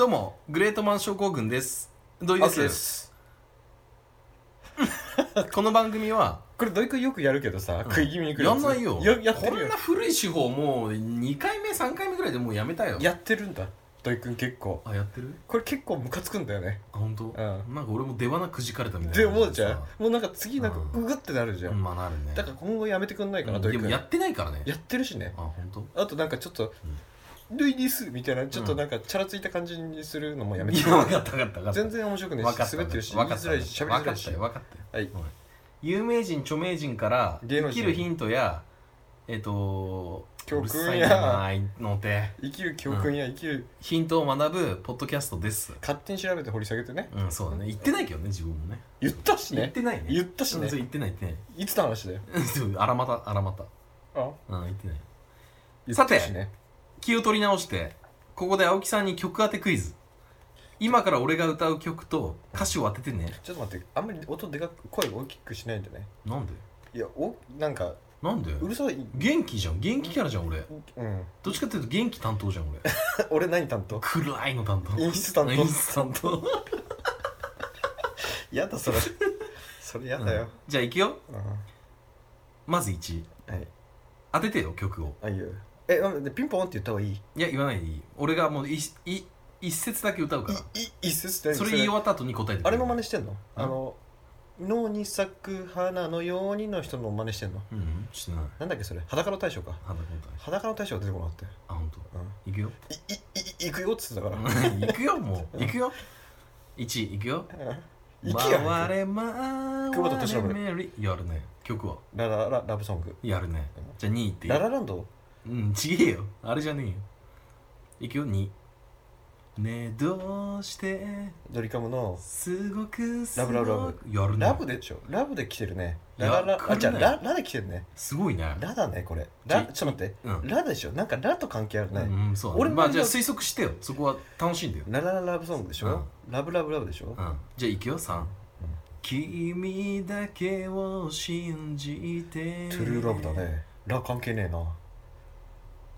どうもグレートマン症候群です。土井です。す。この番組はこれ土井くんよくやるけどさ、食い気味に来るつ。やんないよ。ややってるよ。こんな古い手法もう2回目3回目ぐらいでもうやめたよ。やってるんだ土井くん結構。あやってる？これ結構ムカつくんだよね。あ本当、ん。なんか俺も出花くじかれたみたいな。で思うじゃんさもうなんか次なんかうん。うぐってなるじゃん、まあなるね。だから今後やめてくんないかな、土井くん。うんでもやってないからね。やってるしね。あ本当？あとなんかちょっと「ルイです」みたいなちょっとなんかチャラついた感じにするのもやめて。いや分かった分かった。分かった全然面白くね分かった滑ってるし分かったづらいし喋りづらいし。分かったよ分かったよ。はい。有名人著名人から芸能人。生きるヒントやえっ、と教訓や。うるさいなので生きる教訓や生きる。ヒントを学ぶポッドキャストです。勝手に調べて掘り下げてねうんそうだね。言ってないけどね自分もね。言ったしね。言ってないね。言ったしね。うんそう言ってない言ってない。いつの話だよ？そうあらまたあらまたあ。うん言ってない。言さてったしね気を取り直してここで青木さんに曲当てクイズ。今から俺が歌う曲と歌詞を当ててね。ちょっと待ってあんまり音でかく声大きくしないんでね。なんで？いやおなんかなんで？うるさい。元気じゃん。元気キャラじゃん俺。うん。どっちかっていうと元気担当じゃん俺。俺何担当？暗いの担当。演出担当。演出担当。やだそれ。それやだよ、じゃあいくよ。うん。まず1はい。当ててよ曲を。あいいよえなんでピンポンって言った方がいい？いいや言わないでいい。俺がもういい一節だけ歌うから。い一節ってそれ言い終わった後に答えてくれあれの真似してんの？うんあの脳に咲く花のようにの人の真似してんの？うんうんしてない。なんだっけそれ？裸の大将か。肌答え裸の大将が出てこなかったよ、あ本当？うん、いくよ。いいい行くよっつってたから。いくよもう。いくよ。1いくよ。行きや回れ回久保田利伸れメリやるね。曲は。ララララブソング。やるね。じゃあ2いっていい？ララランド？うんちげえよ。あれじゃねえよ。いくよ？2ねえどうして？ドリカムのすごくすラごく。ブラブラブ。やるね。ラブでしょ？ラブで来てるね。いやラララ来るね。あじゃあララで来てるね。すごいね。ラだねこれ。ラちちょっと待って。うん。ラでしょ？なんかラと関係あるね。うんそうだね。俺もまあじゃあ推測してよ。そこは楽しいんだよ。ララララブソングでしょ？ラブラブラブでしょ？うん。じゃあいくよ？3君だけを信じて。トゥルーラブだね。ラ関係ねえな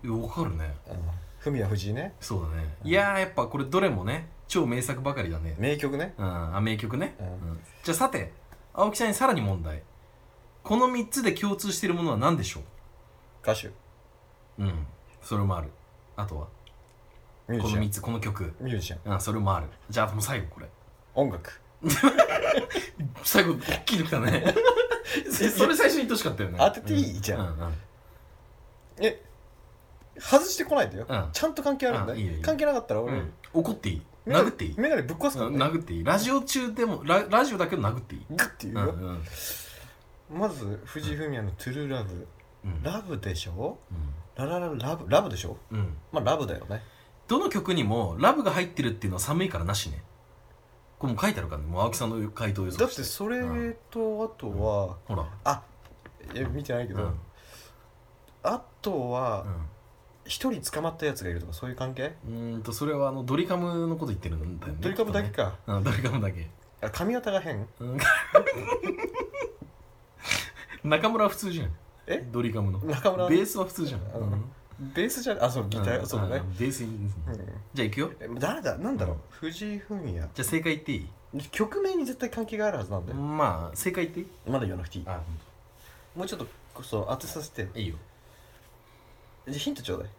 わかるね。うん。フミヤ藤井ね。そうだね。うん。いやーやっぱこれどれもね超名作ばかりだね。名曲ね。うん。あ名曲ね。うん。うん。じゃあさて青木さんにさらに問題。この3つで共通しているものは何でしょ歌手。ううん。それもある。あとは？この3ミュージシャン。つこの曲。ミュージシャン。うんそれもある。じゃあもう最後これ。音楽。最後大きいの来たね。え それ最初に言ってほしかったよね。当てていい？じゃんうんうん。え外してこないでよ。うん。ちゃんと関係あるんだあいいよいいよ関係なかったら俺。うん。怒っていい。メガネ殴っていい。メガネぶっ壊すからうんね殴っていい。ラジオ中でもララジオだけど殴っていい。グッて言うよ。うんうん。まず藤井フミヤの「トゥルーラブ」うん。ラブでしょ？うララララブラブでしょ？んうん。まあラブだよね。どの曲にもラブが入ってるっていうのは寒いからなしね。これもう書いてあるからね。もう青木さんの回答予だ想して。ってそれとあとはほら。あえ見てないけど。うん。あとはう一人捕まったやつがいるとかそういう関係？んうーんとそれはあのドリカムのこと言ってるんだよねドリカムだけきっとね。か。うんドリカムだけ。あ髪型が変？うん。中村は普通じゃん。え？ドリカムの。中村ベースは普通じゃん。うん。ベースじゃあそうギター？そうだね。ん。ベースいいですねうん。じゃあいくよ。え誰だ？なんだろう？うん藤井フミヤ。じゃあ正解言っていい？曲名に絶対関係があるはずなんだよまあ正解言っていいまだ言わなくていいあもうちょっとこそ当てさせていいよじゃあヒントちょうだい。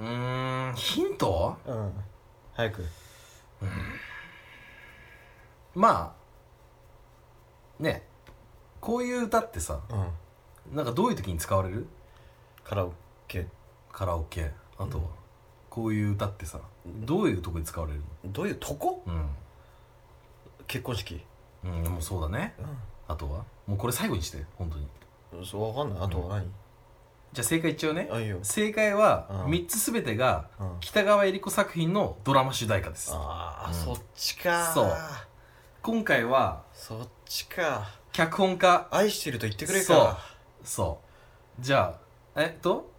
うーんヒント？うん。早く。まあねこういう歌ってさうん。なんかどういう時に使われる？カラオケ。カラオケあとは、こういう歌ってさどういうとこに使われるどういうとこ？の結婚式。うん、うん、もうそうだね。あとは？もうこれ最後にして本当に。うんそうわかんない。あとは何？じゃあ正解言っちゃうねあいいよ。正解はうん。3つ全てがうん。北川恵理子作品のドラマ主題歌です。うん。ああそっちか。そう。今回はそっちか。脚本家。愛してると言ってくれか。そう。じゃあえっと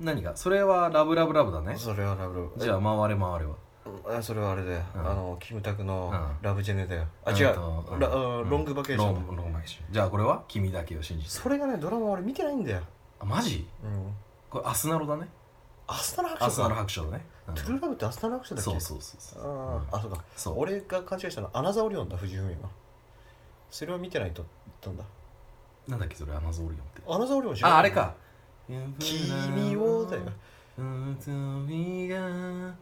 何が？それはラブラブラブだね。それはラブラブ。じゃあ回れ回れは。あそれはあれだよ、うん。あのキムタクのうん。ラブジェネだよ、あ違う、うんとうん。ラうんロングバケーション。ロンロングバケーション。じゃあこれは？君だけを信じて。それがねドラマ俺見てないんだよ、あマジ？うん、これアスナロだね。アスナのアスナの白書か白書だね、うん。トゥルーラブってアスナの白書だっけ？そうそうそうそう。あーあそうか。そう。俺が勘違いしたのはアナザーオリオンだ藤井フミヤがそれを見てないと言ったんだ。なんだっけそれアナゾーリオンって。アナザーオリオン知らない？ああれか。君をだよ。君が。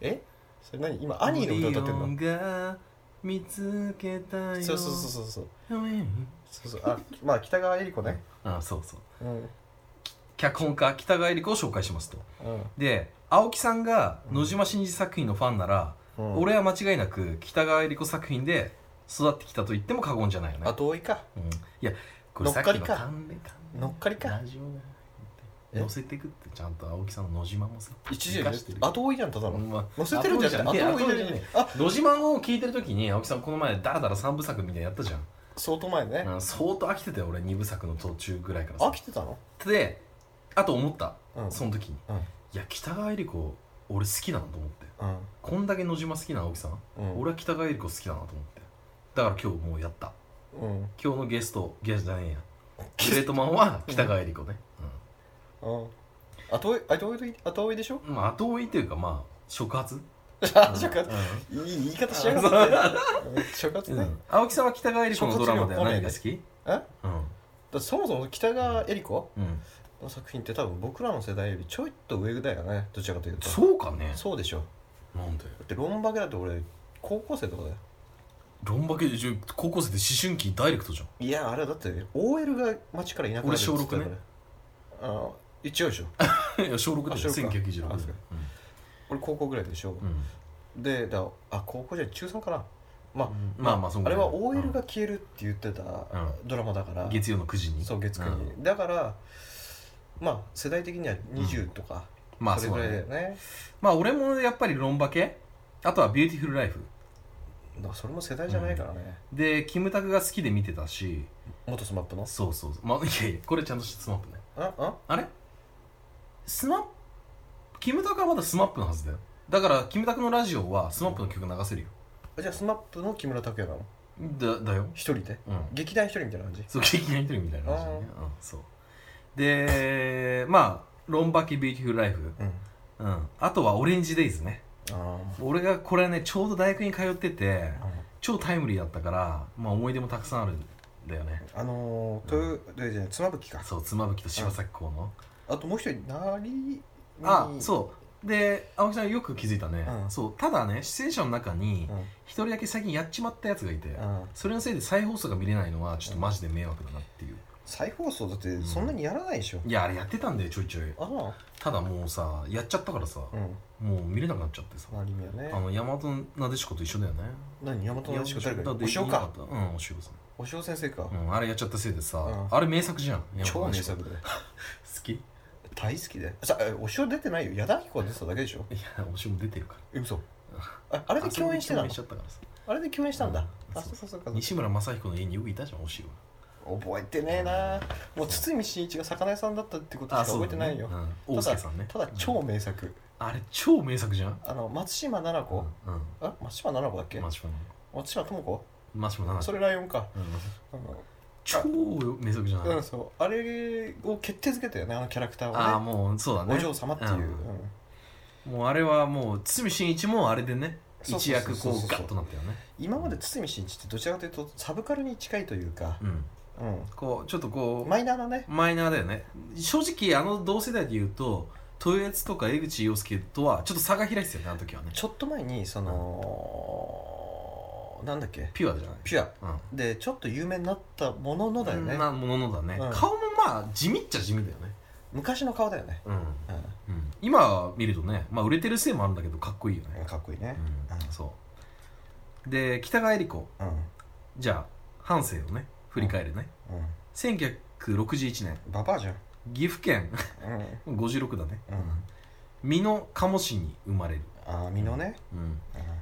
え？それ何？今アニーの歌歌ってんの？見つけたよ。そうそうそうそうそう。うんそうそう。あまあ北川恵理子ね。あそうそう。うん。脚本家北川恵理子を紹介しますと。うん。で青木さんが野島真司作品のファンなら、うん。俺は間違いなく北川恵理子作品で育ってきたと言っても過言じゃないよね。後追いか。うん、いやこれさっきの乗っかりか関連関連乗っかりか。ラジオがえ？載せてくってちゃんと。青木さんの野島もさ一時生かしてる。後追いじゃんただの。まあ載せてるんじゃなくて後後追いじゃね追いじゃねあ野島を聞いてる時に青木さんこの前ダラダラ3部作みたいなのやったじゃん、相当前ね。うん相当飽きてたよ俺2部作の途中ぐらいからさ。飽きてたの？であと思った、うん。その時に。うん。いや北川恵理子俺好きだなと思って。うん。こんだけ野島好きな青木さん、うん。俺は北川恵理子好きだなと思って。だから今日もうやった。うん。今日のゲストゲストじゃねえや。グレートマンは北川恵理子ね、うん。後追い後追い後追いでしょ？うんまあ後追いっていうかまあ触発あ触発いい言い方しやがって。うん触発ね。うん。青木さんは北川恵理子のドラマでは何が好き？え？だってそもそも北川恵理子？の作品って多分僕らの世代よりちょいと上だよね。どちらかというと。そうかね。そうでしょ。なんで？だってロンバケだって俺高校生とかだよ。ロンバケで高校生で思春期ダイレクトじゃん。いやあれだって OL が街からいなくなる俺小六ね。あの一応でしょ。いや小6であしょ小六か。1996年俺高校ぐらいでしょ、うん、うんでだあ高校じゃ中3かな。まあ、まあまあそんぐらいあれは OL が消えるって言ってたドラマだから、月曜の9時に？そう月9に、うだからまあ世代的には20とか、まあそれぐらいだよね。まあ俺もやっぱりロンバケ？あとはビューティフルライフ。それも世代じゃないからね、でキムタクが好きで見てたし。元スマップの？そうそうそう。まあいやいやこれちゃんとスマップね。ああ？あれ？スマップキムタクはまだスマップのはずだよ。だからキムタクのラジオはスマップの曲流せるよ。じゃあスマップの木村拓哉なの？だだよ。一人で？うん。劇団一人みたいな感じ？そう劇団一人みたいな感じだね。うんそう。でまあロンバケビューティフルライフ。うん。うん。あとはオレンジデイズね。あ俺がこれねちょうど大学に通っててあ超タイムリーだったからまあ思い出もたくさんあるんだよね。あのー、というでじゃあ妻夫木か。そう妻夫木と柴咲コウの。あともう一人なりあそう。で青木さんよく気づいたね、うん。そう。ただね出演者の中にうん。一人だけ最近やっちまったやつがいて、うん。それのせいで再放送が見れないのはちょっとマジで迷惑だなっていう、再放送だってそんなにやらないでしょ、いやあれやってたんだよちょいちょい。あただもうさやっちゃったからさあうん。もう見れなくなっちゃってさ。マリミはね？あの大和なでしこと一緒だよね。何？大和なでしこ誰かだってお塩か？うんお塩さん。お塩先生か、うん、あれやっちゃったせいでさ、うん。あれ名作じゃん。超名大和なでしこ作だよ大好きで。さえお塩出てないよ。矢田亜希子が出てただけでしょ？やお塩も出てるから。え嘘。ああれで共演してたの？あそれで共演したからさ。あれで共演したんだ、うん。あそうそうそう。か西村雅彦の家によくいたじゃんお塩覚えてねえな。もう堤真一が魚屋さんだったってことしか覚えてないよ、だねうん、大ただ輔さんね。ただ超名作、あれ超名作じゃん？あの松島菜々子、うん。うん。あ松島菜々子だっけ？松島智子？マシュマナそれライオンか、うん。あ超名作じゃない、のうんそう。あれを決定づけたよねあのキャラクターをね。ああもうそうだね。お嬢様っていう、うん。うん。もうあれはもう堤真一もあれでね一躍こうガッとなったよね。今まで堤真一ってどちらかというとサブカルに近いというか、うん。うこうちょっとこん、うマイナーなね。マイナーだよね。正直あの同世代で言うと豊悦とか江口洋介とはちょっと差が開いてたよねあの時はね。ちょっと前にその、なんだっけ？ピュアじゃない？ピュア。うん。でちょっと有名になったもののだよね、なもののだね、うん。顔もまあ地味っちゃ地味だよね。昔の顔だよね、うん、ううん、今見るとねまあ売れてるせいもあるんだけどかっこいいよね。ん、かっこいいね。うん、そう。で北川恵理子。うん、うんじゃあ半生をね振り返るね、1961年。ババアじゃん。岐阜県。うん。56だね。うん。美濃鴨市に生まれる、ああ美濃ね、うん、う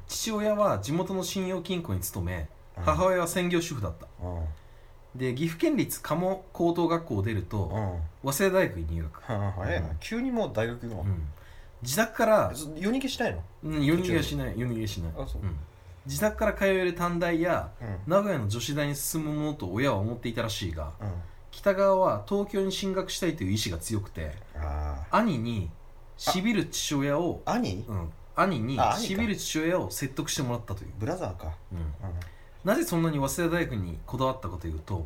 父親は地元の信用金庫に勤めん母親は専業主婦だった。うんで岐阜県立鴨高等学校を出るとうん。早稲田大学に入学、はあ早いな、うん。急にもう大学行くの、うん、自宅から夜逃げしないの？うん夜逃げはしない。夜逃げしない。あそう。うん。自宅から通える短大やうん。名古屋の女子大に進むものと親は思っていたらしいがうん。北川は東京に進学したいという意志が強くてあ兄にしびる父親をあ兄？うん、兄にあ兄か。しびる父親を説得してもらったという、ブラザーか。うん、うなぜそんなに早稲田大学にこだわったかというと、んうん。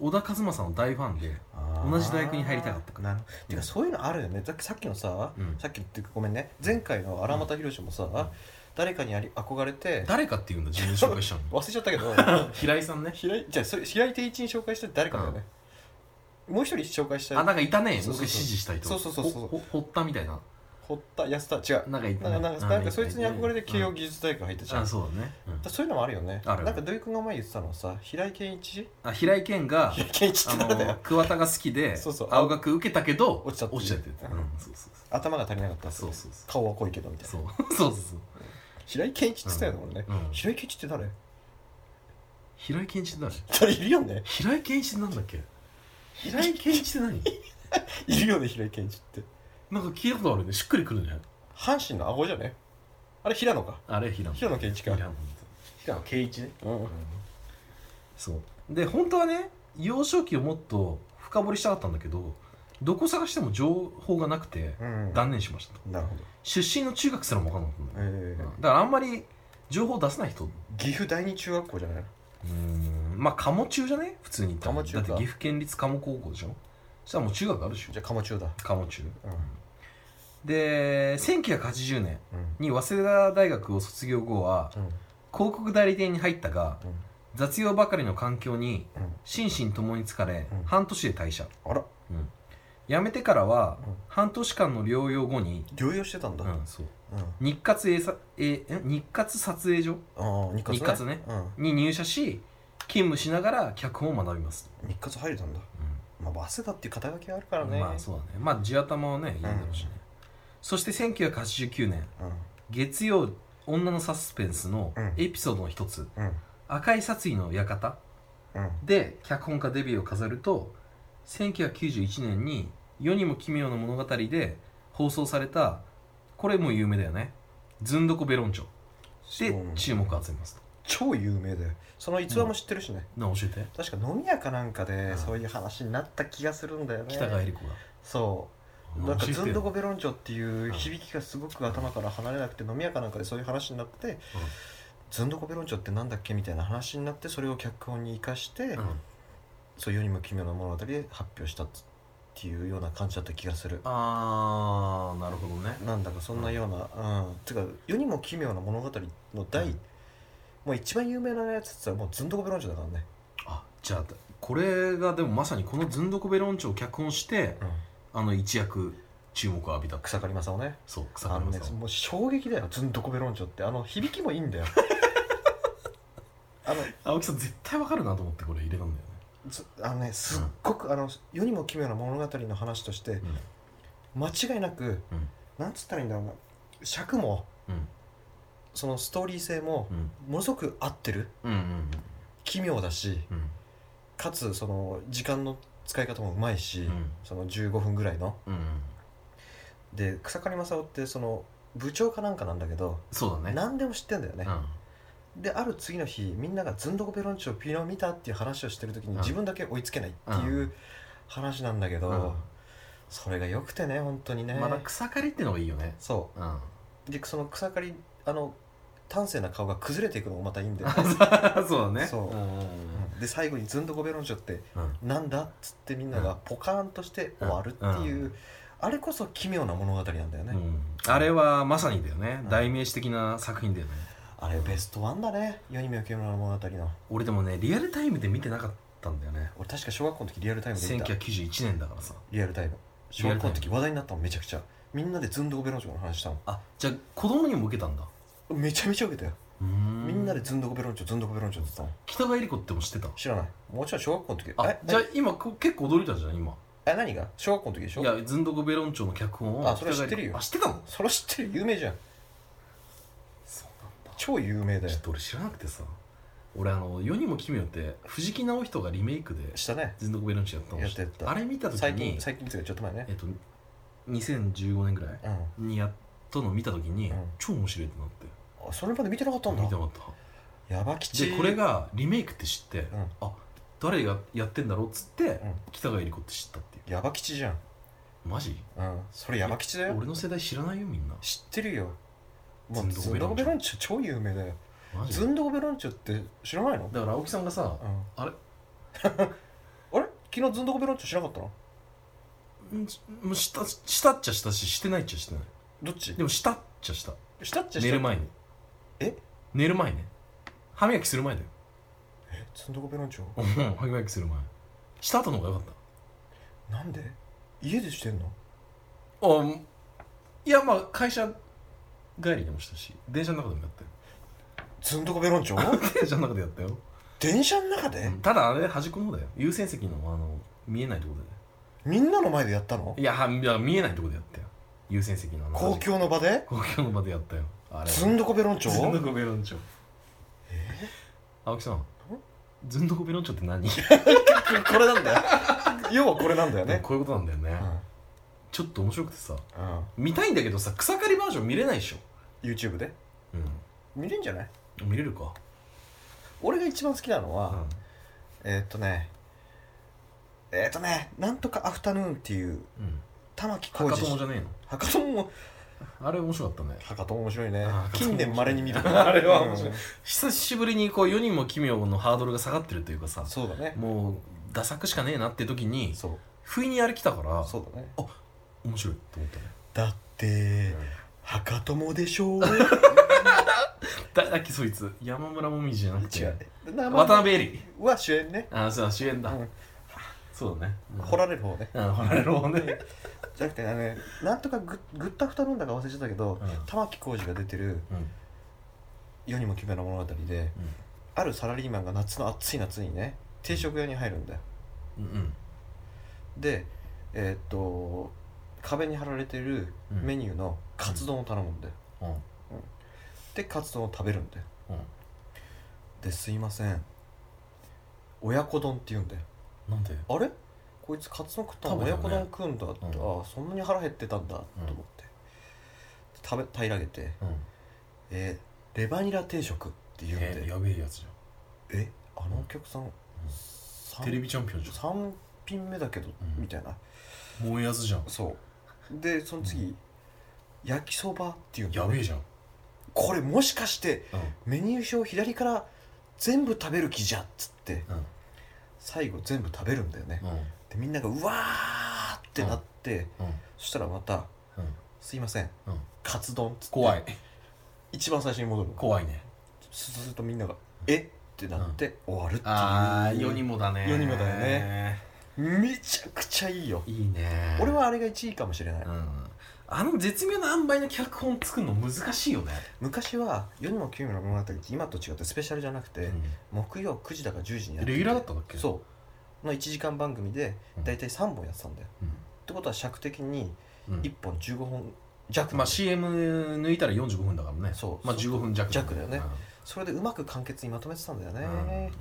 小田和正の大ファンであー。同じ大学に入りたかったから。なるてかそういうのあるよね。さっきのさ、うん。さっきっていうかごめんね。前回の荒俣宏もさ、誰かにあり憧れて誰かっていうんだ自分で紹介したの。忘れちゃったけど。平井さんね。平井じゃあそれ平井定一に紹介して誰かだよね、もう一人紹介したい。あなんかいたね。そうそうそう。僕指示した人そうそうそうそう。ほほ堀田みたいな堀田安田違う。なんかい。たねなんかなんかそいつに憧れて慶応うん義塾大学入ったじゃん、あそうだね、うん。だそういうのもあるよね。ある。なんか土井君が前言ってたのはさ平井健一？あ平井堅が平井健一っあて誰だよ。の桑田が好きでそうそう。青学受けたけど落ちたって落ちちゃってた、うんうん、そうそう。頭が足りなかったそうそうそう。顔は濃いけどみたいな。そう。そうそう平井健一って言ってたよねうん。平井健一って誰？平井堅一って誰？誰いるよね。平井堅一ってなんだっけ？平井堅一って何？いるよね平井健一ってなんか聞いたことあるね。しっくりくるね。阪神の顎じゃね？あれ平野か。あれ平野。平野健一か。平野平野圭一ね。うん。そう。で本当はね幼少期をもっと深掘りしたかったんだけどどこ探しても情報がなくてうん断念しましたなるほど。出身の中学すらも分かんなかったんだよ、え。うん。だからあんまり情報出せない人。岐阜第二中学校じゃない？ーん。まあ鴨中じゃね？普通に言ったら。鴨中か。だって岐阜県立鴨高校でしょ？そしたらもう中学あるでしょ。じゃあ鴨中だ。鴨中。うんで1980年うん。に早稲田大学を卒業後はうん。広告代理店に入ったがうん。雑用ばかりの環境にうん。心身ともに疲れ、うん。半年で退社、あら。うん。辞めてからは、うん。半年間の療養後に、療養してたんだ。うんそう。うん。日活映さええ日活撮影所？日活ね。日活ね。うん。に入社し勤務しながら脚本を学びます、日活入れたんだ。まあ早稲田っていう肩書きがあるからうんね。まあそうだね。まあ地頭はねいいだろうしね、そして1989年月曜女のサスペンスのうん。エピソードの一つ。うん。うん「赤い殺意の館？うん」で脚本家デビューを飾ると1991年に「世にも奇妙な物語」で放送されたこれも有名だよね「ずんどこベロンチョ」で注目を集めますと。超有名だよその逸話も知ってるしね。な教えて。確か飲み屋かなんかうん。でそういう話になった気がするんだよね。北川恵理子が。そうなんかずんどこべベロンチョっていう響きがすごく頭から離れなくて飲み屋かなんかでそういう話になってずんどこベロンチョってなんだっけみたいな話になってそれを脚本に生かしてそう世にも奇妙な物語で発表したっていうような感じだった気がする。ああなるほどね。なんだかそんなようなうん。てか世にも奇妙な物語の第、うん。もう一番有名なやつって言ったらもうずんどこベロンチョだからね。あじゃあこれがでもまさにこのずんどこベロンチョを脚本してうんあの一躍注目を浴びた。草刈正雄ね。そう草あのね刈さんもう衝撃だよ。ずんどこベロンチョって。あの響きもいいんだよ。あの青木さん絶対わかるなと思ってこれ入れたんだよね。ずあのねすっごく、あの世にも奇妙な物語の話として間違いなく、うん。なんつったらいいんだろうな。尺もうん。そのストーリー性もうん。ものすごく合ってる。うんうん奇妙だしうんうん。かつその時間の使い方もうまいし、うん。その15分ぐらいの。うんうん。で草刈正雄ってその部長かなんかなんだけど、そうだね。何でも知ってんだよね、うである次の日みんながずんどこベロンチョピノを見たっていう話をしてる時にうん。自分だけ追いつけないっていうう話なんだけど、ん。それがよくてね本当にね、まだ草刈りってのがいいよね。そう。ん。うでその草刈りあの端正な顔が崩れていくのもまたいいんだよ。ね、そうだね。そう。うんで最後にずんどこベロンチョってうん。なんだっつってみんながポカーンとして終わるっていう、うん。あれこそ奇妙な物語なんだよね、うん。あれはまさにだよね。うん。代名詞的な作品だよね。あれベストワンだね。世にも奇妙な物語の。俺でもねリアルタイムで見てなかったんだよね。俺確か小学校の時リアルタイムで見た。1991年だからさ。リアルタイム。小学校の時話題になったのめちゃくちゃ。みんなでずんどこベロンチョの話したの。あじゃあ子供にも受けたんだめちゃめちゃ受けたよ。みんなでずんどこベロンチョずんどこベロンチョって言っ北川恵理子っても知ってた？知らない。もちろん小学校の時。あえじゃあ今こ結構驚いたじゃん今。え何が？小学校の時でしょ？いやずんどこベロンチョの脚本をあそれ知ってるよ。北川恵理子あ知ってたの？それ知ってる有名じゃん。そうなんだ。超有名だよ。ちょっと俺知らなくてさ。俺あの世にも奇妙って藤木直人がリメイクでしたね。ずんどこベロンチョやったの。やったやった。あれ見た時最に近最近っていうかちょっと前ね。えっと2015年ぐらいうん。にやったのを見た時に、うん。超面白いってなってあそれまで見てなかったんだ。見てなかった。やばきちでこれがリメイクって知って、うん。あ誰がやってんだろうっつって、うん。北川恵理子って知ったっていヤバ吉じゃん。うマジ？うん。それヤバ吉だよ。俺の世代知らないよみんな。知ってるよ。もうズンドコズンドコベロンチョ超有名だよ。マジ？ズンドコベロンチョって知らないの？だから青木さんがさうん。あれ？あれ？昨日ズンドコベロンチョ知らなかったの？んもうしたしたっちゃしたししてないっちゃしてない。どっち？でもしたっちゃした。したっちゃした。寝る前にえ？寝る前ね。歯磨きする前だよ。え？ズンドコベロンチョ？うん歯磨きする前。した後の方がよかっなんで？家でしてんの？たあうんいやまあ会社帰りでもしたし電車の中でもやったよ。ズンドコベロンチョ？電車の中でやったよ、電車の中で？うんただあれ端っこの方だよ。優先席のあの見えないところみんなの前でやったの？でいやはいや見えないところでやったよ。優先席のあの公共の場で？公共の場でやったよあれ。ズンドロンチズンドョコベロンチョ。青木さん。ズンドコベロンチョって何？これなんだよ。要はこれなんだよね。こういうことなんだよね、うん。ちょっと面白くてさうん。見たいんだけどさ草刈りバージョン見れないでしょ。YouTube で？見れんじゃない？うん見れるか？俺が一番好きなのは、うん。えーっとねえーっとねなんとかアフタヌーンっていううん。玉置浩博二多じゃねえの？博多もあれ面白かったね。博多も面白いね。近年まれに見る あれは面白い。うん。久しぶりにこう世にも奇妙のハードルが下がってるというかさそうだね。もうダサくしかねえなって時にそう。不意にあれ来たからそうだね。面白いと思ったねだって博多もでしょう。誰だっけそいつ。山村もみじじゃなくて。違う。名前渡辺恵里は主演ね。あそう主演だ、うん。そうだね。掘られる方ね。うん掘られる方ね じゃなくてあのねなんとかグッグッタフタヌーンだか忘れちゃったけどうん。玉置浩二が出てるうん。世にも奇妙な物語であるサラリーマンが夏の暑い夏にね定食屋に入るんだよ。うん。うん。でえーっと壁に貼られてるうん。メニューのカツ丼を頼むんだよ、うん。でカツ丼を食べるんだよ。うん。ですいません。親子丼って言うんだよ。なんで？あれ？こいつカツ丼食ったの親子丼食うんだって、うん。ああそんなに腹減ってたんだと思って、食べ平らげて。うん「えーレバニラ定食」って言うんでえやべえやつじえあのお客さん、ゃん。三テレビチャンピオンじゃん。3品目だけど、うん。みたいな。燃えやつじゃん。そう。でその次、焼きそばっていうんだよね。やべえじゃん。これもしかしてうん。メニュー表左から全部食べる気じゃっつってうん。最後全部食べるんだよね、うんでみんながうわーってなって、うん。そしたらまたうん「すいません。うん。カツ丼」っつって怖い。一番最初に戻るの。怖いね。そうするとみんなが「えっ?」てなって終わるっていう、ああ世にもだね。世にもだよね。めちゃくちゃいいよ。いいね。俺はあれが1位かもしれない、うん。あの絶妙な塩梅の脚本作るの難しいよね。昔は世にも奇妙な物語って今と違ってスペシャルじゃなくて、木曜9時だか10時にやってて。レギュラーだったんだっけ？そうの1時間番組でうん。大体3本やってたんだよ、ってことは尺的にうん。1本15本弱まあ CM 抜いたら45分だからね。そう。まあ15分弱弱だよね。それでうまく簡潔にまとめてたんだよね、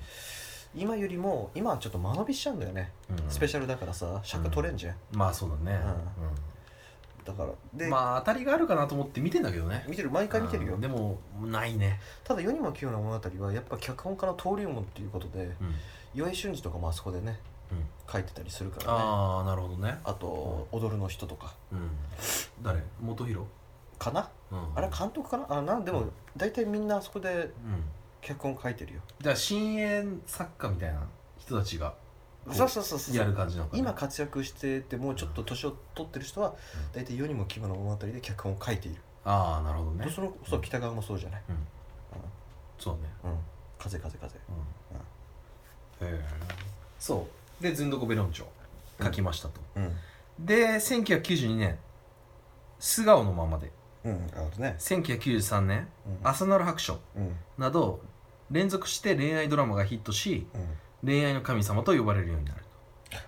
今よりも今はちょっと間延びしちゃうんだよね、うん。スペシャルだからさ尺取れんじゃん、まあそうだねだから。うで、んまあ当たりがあるかなと思って見てんだけどね。見てる毎回見てるよ、うんでもないね。ただ世にも奇妙な物語はやっぱ脚本家の登竜門っていうことでうん。岩井俊二とかもあそこでねうん。書いてたりするからね。ああなるほどね。あと踊るの人とか。うん。誰？元弘かな？うん。あれ監督かな？あなんでもうん。大体みんなあそこでうん。脚本書いてるよ。じゃあ新鋭作家みたいな人たちがそうそうそうそうやる感じなの今活躍しててもうちょっと年を取ってる人は大体世にも奇妙な物語で脚本を書いている、ああなるほどね。そのそう北川もそうじゃない、うん。そうね。うん、風風風。うん。へえ。そう。でずんどこベロンチョ書きましたと、うん。で1992年。素顔のままで。うんあとね。1993年。うん。朝なる白書。うん。など連続して恋愛ドラマがヒットしうん恋愛の神様と呼ばれるようになる。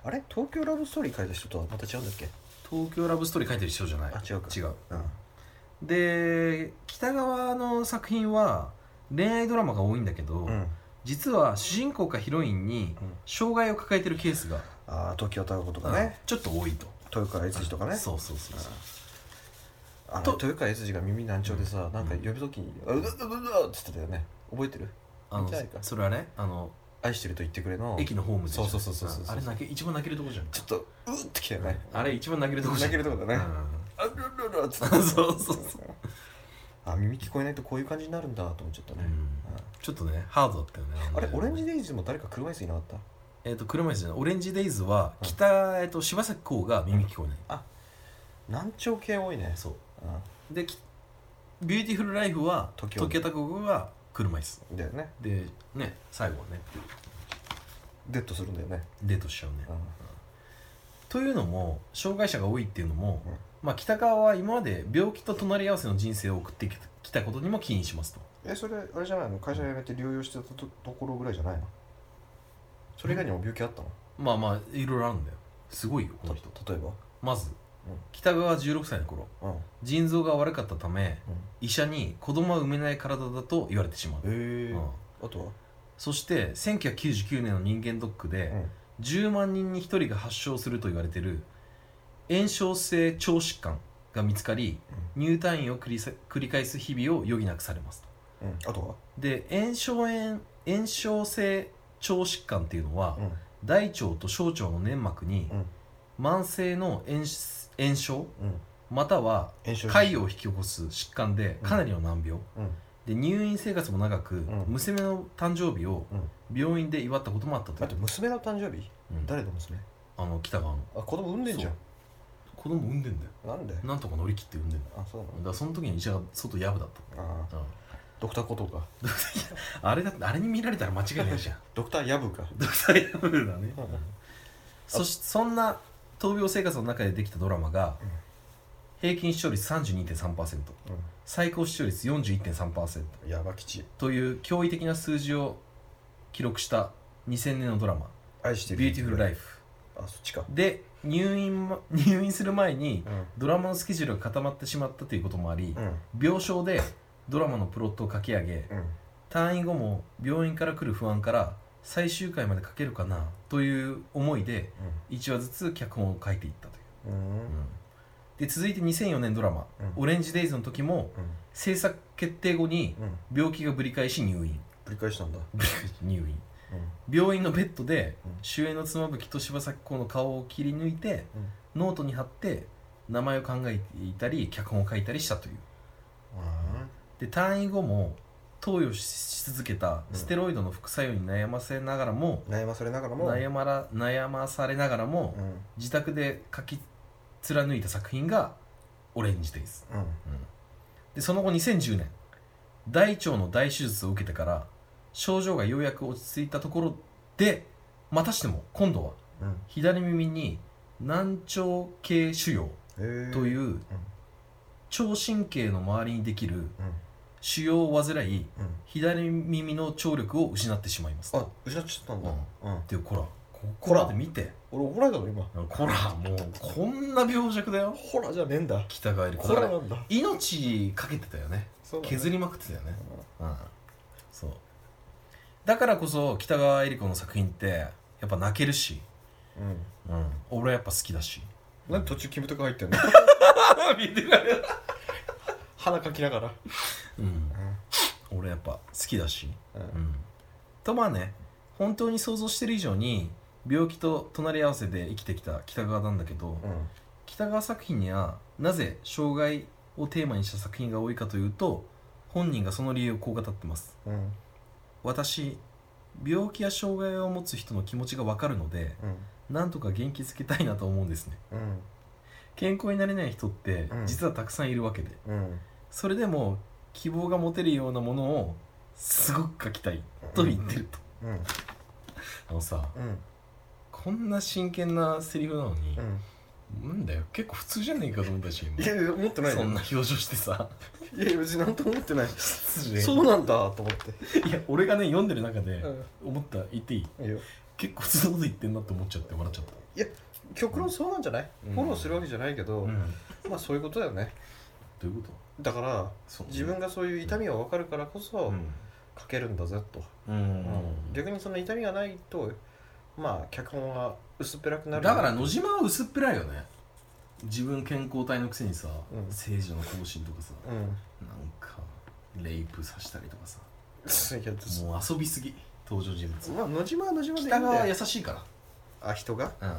あれ？東京ラブストーリー書いた人とはまた違うんだっけ？東京ラブストーリー書いてる人じゃない。あ違うか。違う。うん。で北川の作品は恋愛ドラマが多いんだけど、うん。実は主人公かヒロインにうん。障害を抱えてるケースが、ああ東京タワーとかね。ちょっと多いと。豊川悦司とかね。そうそうそうそう。あのと豊川悦司が耳難聴でさなんか呼ぶときに「ううううう」っつってたよね。覚えてる？あのそれはねあの愛してると言ってくれの。駅のホームでしょ。そうそうそうそうそうあれ泣け一番泣けるとこじゃん。ちょっとうーってきたよねあれ一番泣けるとこじゃん。泣けるとこだね。うん。あるるるっつって。そうそうそうあ耳聞こえないとこういう感じになるんだと思っちゃったね、うん。ちょっとねハードだったよね。あれオレンジデイズも誰か車椅子いなかった？えっ、と車椅子じゃない。オレンジデイズは北、えっと柴咲コウが耳聞こえない、難聴系多いね。そう。うできビューティフルライフは常盤貴子が車椅子。んだよね。でね最後はね。デッドするんだよね、 dead しちゃうね、うん。というのも障害者が多いっていうのも、うん。まあ、北川は今まで病気と隣り合わせの人生を送ってきたことにも起因しますと。えそれあれじゃないの？会社辞めて療養してたとところぐらいじゃないの？それ以外にも病気あったの、まあまあいろいろあるんだよ。すごいよこの人。例えば？まず、うん北川は16歳の頃腎臓が悪かったため医者に子供は産めない体だと言われてしまう、あとは？そして1999年の人間ドックで、うん。10万人に1人が発症すると言われている炎症性腸疾患が見つかり入退院を繰りさ繰り返す日々を余儀なくされますと。うん。あとは？で炎症炎炎症性腸疾患っていうのは、うん。大腸と小腸の粘膜にうん。慢性の炎炎症？うん。または潰瘍を引き起こす疾患でかなりの難病、うん。で入院生活も長く、ん。娘の誕生日をうん。病院で祝ったこともあったと待って娘の誕生日？うん。誰の娘？あの北川の。あ子供産んでんじゃん。子供産んでんだよ。なんで？なんとか乗り切って産んでんだよ。あそうなの？だからその時に医者が外やぶだっああ。た、うんドクターコトーか。あれだあれに見られたら間違いないじゃん。ドクターヤブか。ドクターやぶだね、うん。そしそんな闘病生活の中でできたドラマが、うん。平均視聴率32.3%最高視聴率41.3%うんヤバ吉。という驚異的な数字を記録した2000年のドラマ「愛してる。ビューティフル・ライフあそっちか」で入院ま入院する前にうん。ドラマのスケジュールが固まってしまったということもありうん。病床でドラマのプロットを書き上げうん。退院後も病院から来る不安から最終回まで書けるかなという思いで1話ずつ脚本を書いていったという、うん。うん。で続いて2004年ドラマうん「オレンジデイズ」の時もうん。制作決定後にうん。病気がぶり返し入院。繰り返したんだ。ぶり返し入院。うん。病院のベッドでうん。主演の妻夫木と柴咲コウの顔を切り抜いてうん。ノートに貼って名前を考えていたり脚本を書いたりしたという。で退院後も投与しし続けたステロイドの副作用に悩ませながらも、悩まされながらも。悩まら悩まされながらも、うん。自宅で書き貫いた作品が「オレンジデイズうん」でその後2010年大腸の大手術を受けてから症状がようやく落ち着いたところでまたしても今度はうん。左耳に難聴系腫瘍という聴神経の周りにできるうん腫瘍を患いうん。左耳の聴力を失ってしまいます。あ失っちゃったんだ。うん。でこらここら。こらで見て。俺怒られたの今。こらもうこんな病弱だよ。ホラじゃねえんだ。北川入ホラなんだ。命かけてたよね。削りまくってたよね。うん。そう。だからこそ北川恵理子の作品ってやっぱ泣けるし、うん。うん、俺はやっぱ好きだし。なんで途中キムタク入ってんの？見てない。鼻かきながらぱ好きだし。うん。うん。とまあね本当に想像してる以上に病気と隣り合わせで生きてきた北川なんだけど、うん。北川作品にはなぜ障害をテーマにした作品が多いかというと本人がその理由をこう語ってます。うん。私病気や障害を持つ人の気持ちが分かるのでうん。なんとか元気づけたいなと思うんですね。うん。健康になれない人ってうん。実はたくさんいるわけで、うん。それでも希望が持てるようなものをすごく書きたいと言ってると、うん。あのさうん。こんな真剣なセリフなのにう、ん。なんだよ。結構普通じゃねえかと思ったし今。いや思ってないよ。そんな表情してさ。いや別になんとも思ってない。そそうなんだと思って。いや俺がね読んでる中でう思った言っていい？結構普通のこと言ってんなって思っちゃって笑っちゃっいや極論そうなんじゃない？うん。フォローするわけじゃないけどた、うん、まあそういうことだよねどういうこだから自分がそういう痛みが分かるからこそ書けるんだぜと。うん、うん。逆にその痛みがないとまあ脚本が薄っぺらくなる。だから野島は薄っぺらいよね。自分健康体のくせにさ、うん。聖女の更新とかさうん。なんかレイプさせたりとかさ。もう遊びすぎ。登場人物。まあ野島は野島でいいん北川はだよ優しいかあ人が？ら、うん、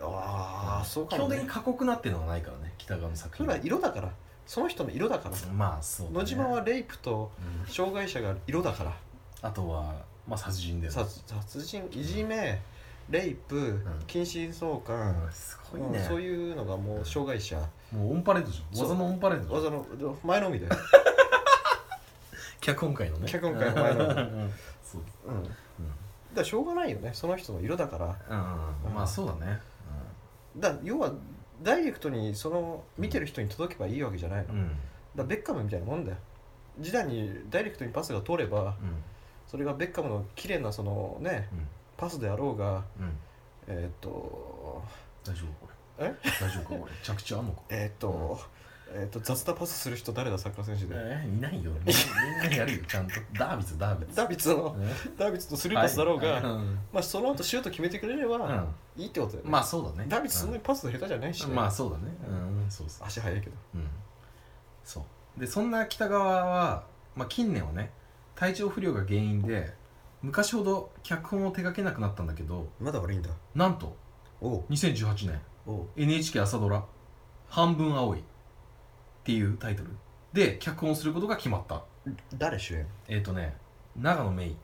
ああそうか基本的に過酷なっていうのがないからね北川の作品。それは色だから。その人の色だから。まあそうだね、野島はレイプとうん。障害者が色だから。あとはまあ殺人だよね殺殺人いじめレイプ近親相すごいね、うんそういうのがもう障害者。もうオンパレードじゃん。そう。技のオンパレードじゃん。技の前のみで 脚本界のね。脚本界の前の うんう。ん。そううん。だからしょうがないよね。その人の色だから。うんうんうん。まあそうだねだ要はダイレクトにその見てる人に届けばいいわけじゃないの、うん。うんらベッカムみたいなもんだよ。時代にダイレクトにパスが通ればそれがベッカムの綺麗なそのねうん。パスであろうがうん。うんえーっと大丈夫これ。え？大丈夫かこれ。着地あんのか。えーっと,、えーっと雑なパスする人誰だサッカー選手で、えーいないよ。みんなやるよ。ちゃんと。ダービッツダービッツ。ダービッツの？ねダービッツのスルーパスだろうが、はい。うん。まあ、その後シュート決めてくれれば、うん。いいってことだよね、まあそうだね。ダービッツそんなにパス下手じゃないし、うん。まあそうだね。うん。そうそう。足速いけど。うん。そう。でそんな北川は、まあ、近年はね体調不良が原因で昔ほど脚本を手掛けなくなったんだけどまだ悪いんだ。なんとおう。2018年。おう。NHK 朝ドラ「半分青い」っていうタイトル。で脚本をすることが決まった。誰主演？えっ、ー、とね長野芽郁。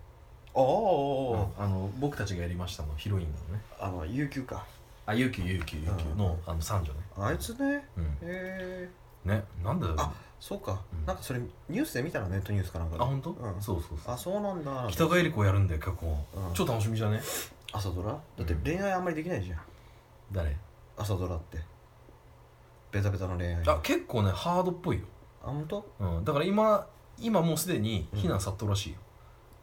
おおあの僕たちがやりましたのヒロインのね。あの有給か。あゆうきゅうゆうきゅうゆうきゅうの,、あの三女ね。あいつね。うん。へえねなんだよあそうか、うん。なんかそれニュースで見たらネットニュースかなんかで。あ本当、うん、そうそうそう。あそうなんだ。北川恵理子やるんだよ脚本、うん。超楽しみじゃね？朝ドラ？だって恋愛あんまりできないじゃん。誰？朝ドラってベタベタの恋愛あ結構ねハードっぽいよ、あ本当？うん、だから今今もうすでに非難殺到らしいよ、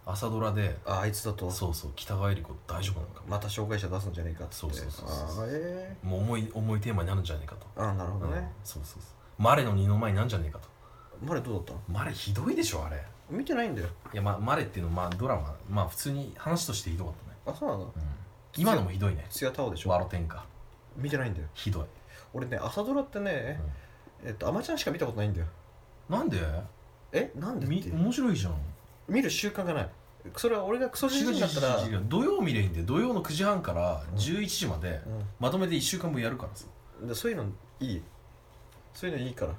朝ドラで。ああいつだと？そうそう。北川恵理子大丈夫なのか。また障害者出すんじゃねえかっつって。そうそうそうそう。あーえもう重い重いテーマになるんじゃないかと、えあなるほどうん。ね、そうそうそう。マレの二の前になんじゃねえかと。マレどうだっマレひどいでしょあれ。見てないんだよ。いやまあマレっていうのはまあドラマ。まあ普通に話としてひどかったね、あそうなの？うん、今のもひどいね。ツヤタオでしょ？ワロ天下。見てないんだよ。ひどい、俺ね朝ドラってね、えっとアマちゃんしか見たことないんだよ。なんで？えなんでっみて面白いじゃん。見る習慣がない。それは俺がクソじじいになったら。違う違う違う土曜見れいいんで土曜の9時半から11時までまとめて1週間分やるからさうん、でそういうのいいそういうのいいから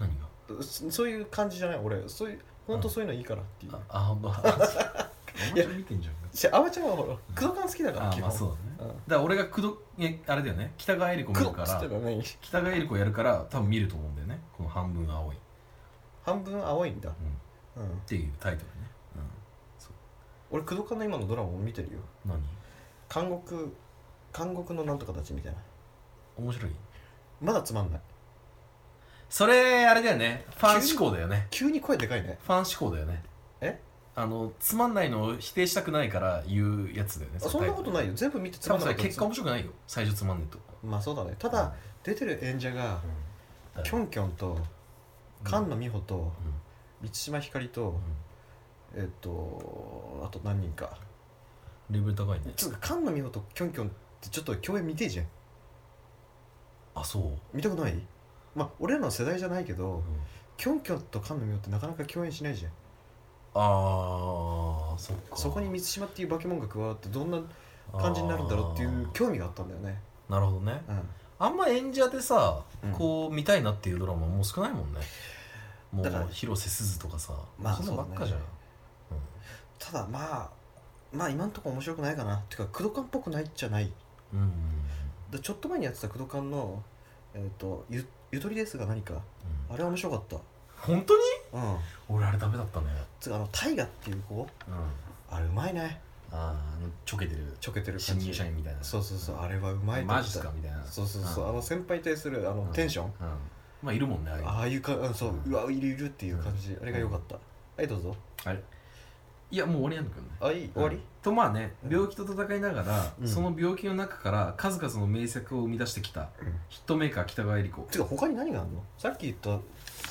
何がそそういう感じじゃない俺そういう本当そういうのいいからっていう、ああほんとあお前見てんじゃん。しアマちゃんはほらクドカン好きだからあ基本。まあそうだね。うん。だから俺がくどえあれだよね。北川恵理子見るから北川恵理子やるから多分見ると思うんだよね。この「半分青い」半分青いんだ、うん、っうん、ていうタイトルね、俺クドカンの今のドラマも見てるよ。うん、何？監獄監獄のなんとかたちみたいな。面白い？まだつまんない。それあれだよね。ファン志向だよね。急に声でかいね。ファン志向だよね。え？あのつまんないのを否定したくないから言うやつだよねあそんなことないよ。全部見てつ多分それまんない結果面白くないよ。最初つまんねえと。まあそうだね。ただ、出てる演者がうん。キョンキョンと菅野美穂と満島ひかりと、えっとあと何人か。レベル高いね。つうか菅野美穂とキョンキョンってちょっと共演見てえじゃん。あそう、見たことない？まあ俺らの世代じゃないけど、うん。キョンキョンと菅野美穂ってなかなか共演しないじゃんああそっか。そこに満島っていう化け物が加わってどんな感じになるんだろうっていう興味があったんだよね。なるほどね。うん。あんま演者でさ、うん。こう見たいなっていうドラマもう少ないもんね。もうだから広瀬すずとかさ。まあそんなばっかじゃん、ただまあまあ今んとこ面白くないかな。てかクドカンっぽくないっちゃない。うんうんでちょっと前にやってたクドカンのえっ、とゆゆとりですが何か。うん。あれは面白かった本当に？うん。俺あれダメだったね。つうかあの大河っていう子？うん。あれうまいね。あーあのちょけてる。ちょけてる新感じ。入社員みたいな。そうそうそう。あれはうまいと思った。マジっすか？みたいな。そうそうそう。うん。あの先輩に対するあのテンション？うん。まあいるもんねああいう。ああいうかうんそう。うわいるいるっていう感じ。あれが良かった。はいどうぞ。あれいやもう終わりなんだけどね。あいい？終わり？うんとまあねうん病気と戦いながら、うん。その病気の中から数々の名作を生み出してきたうん。ヒットメーカー北川恵理子。てか他に何があるの？さっき言った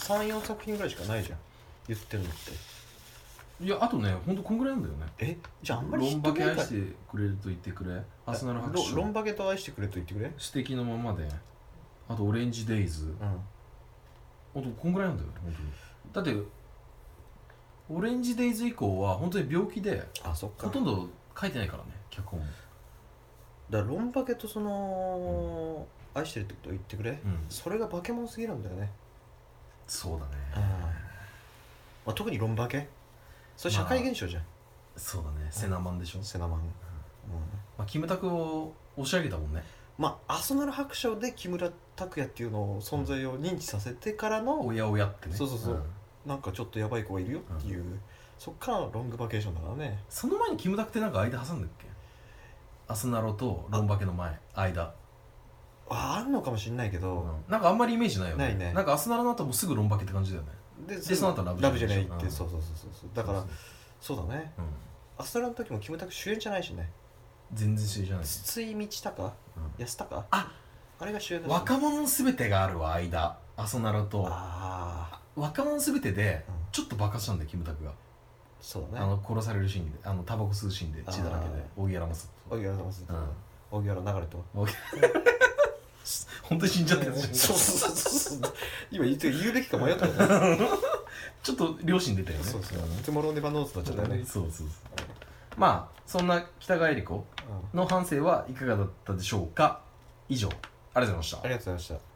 34作品ぐらいしかないじゃん。言ってるのって。いやあとねほんとこんぐらいなんだよね。え？じゃああんまりヒロンットメーカーバケ愛してくれると言ってくれ。アスナル白書ロロンバケと愛してくれと言ってくれ？素敵のままで。あとオレンジデイズ。うん。あとこんぐらいなんだよ本当に。だってオレンジデイズ以降は本当に病気であそっか。ほとんど書いてないからね脚本。もだからロンバケとその、愛してるってことを言ってくれ、うん。それがバケモンすぎるんだよね、そうだね。まあ、特にロンバケ？それ社会現象じゃん、そうだね。セナマンでしょ、セナマン、うん。まあ、キムタクを押し上げたもんね。まあアソナル白書で木村拓哉っていうのを存在を認知させてからの、おやおやってね。そうそうそうんなんかちょっとやばい子がいるよっていう、そっからのロングバケーションだからね。その前にキムタクってなんか間挟んだっけ？アスナロとロンバケの前間、ああるのかもしれないけど、うん。なんかあんまりイメージないよね。ないねなんかアスナロの後もうすぐロンバケって感じだよね。ででその後ラブラブじじゃないいって、そうそうそうそうそう。だからそうだね。うん。アストラの時もキムタク主演じゃないしね。全然知りじゃない、筒井道隆？うん。安隆ああれが主演だし若者すべてがあるわ間。アソナロと。ああ若者すべてでうん。ちょっと爆発したんだよキムタクが、そうだね。あの殺されるシーンで。あのタバコ吸うシーンで血だらけで。あ荻原正人荻原さんますうん。荻原流れと荻 本当に死んじゃったやつそうそうそうそう。今言って言うべきか迷ったね。ちょっと両親出たよね。そうそう。うん。トゥモローネバーノーツになっちゃったよねそうそうそう。まあそんな北川恵理子うんの反省はいかがだったでしょうか？以上。ありがとうございました。ありがとうございました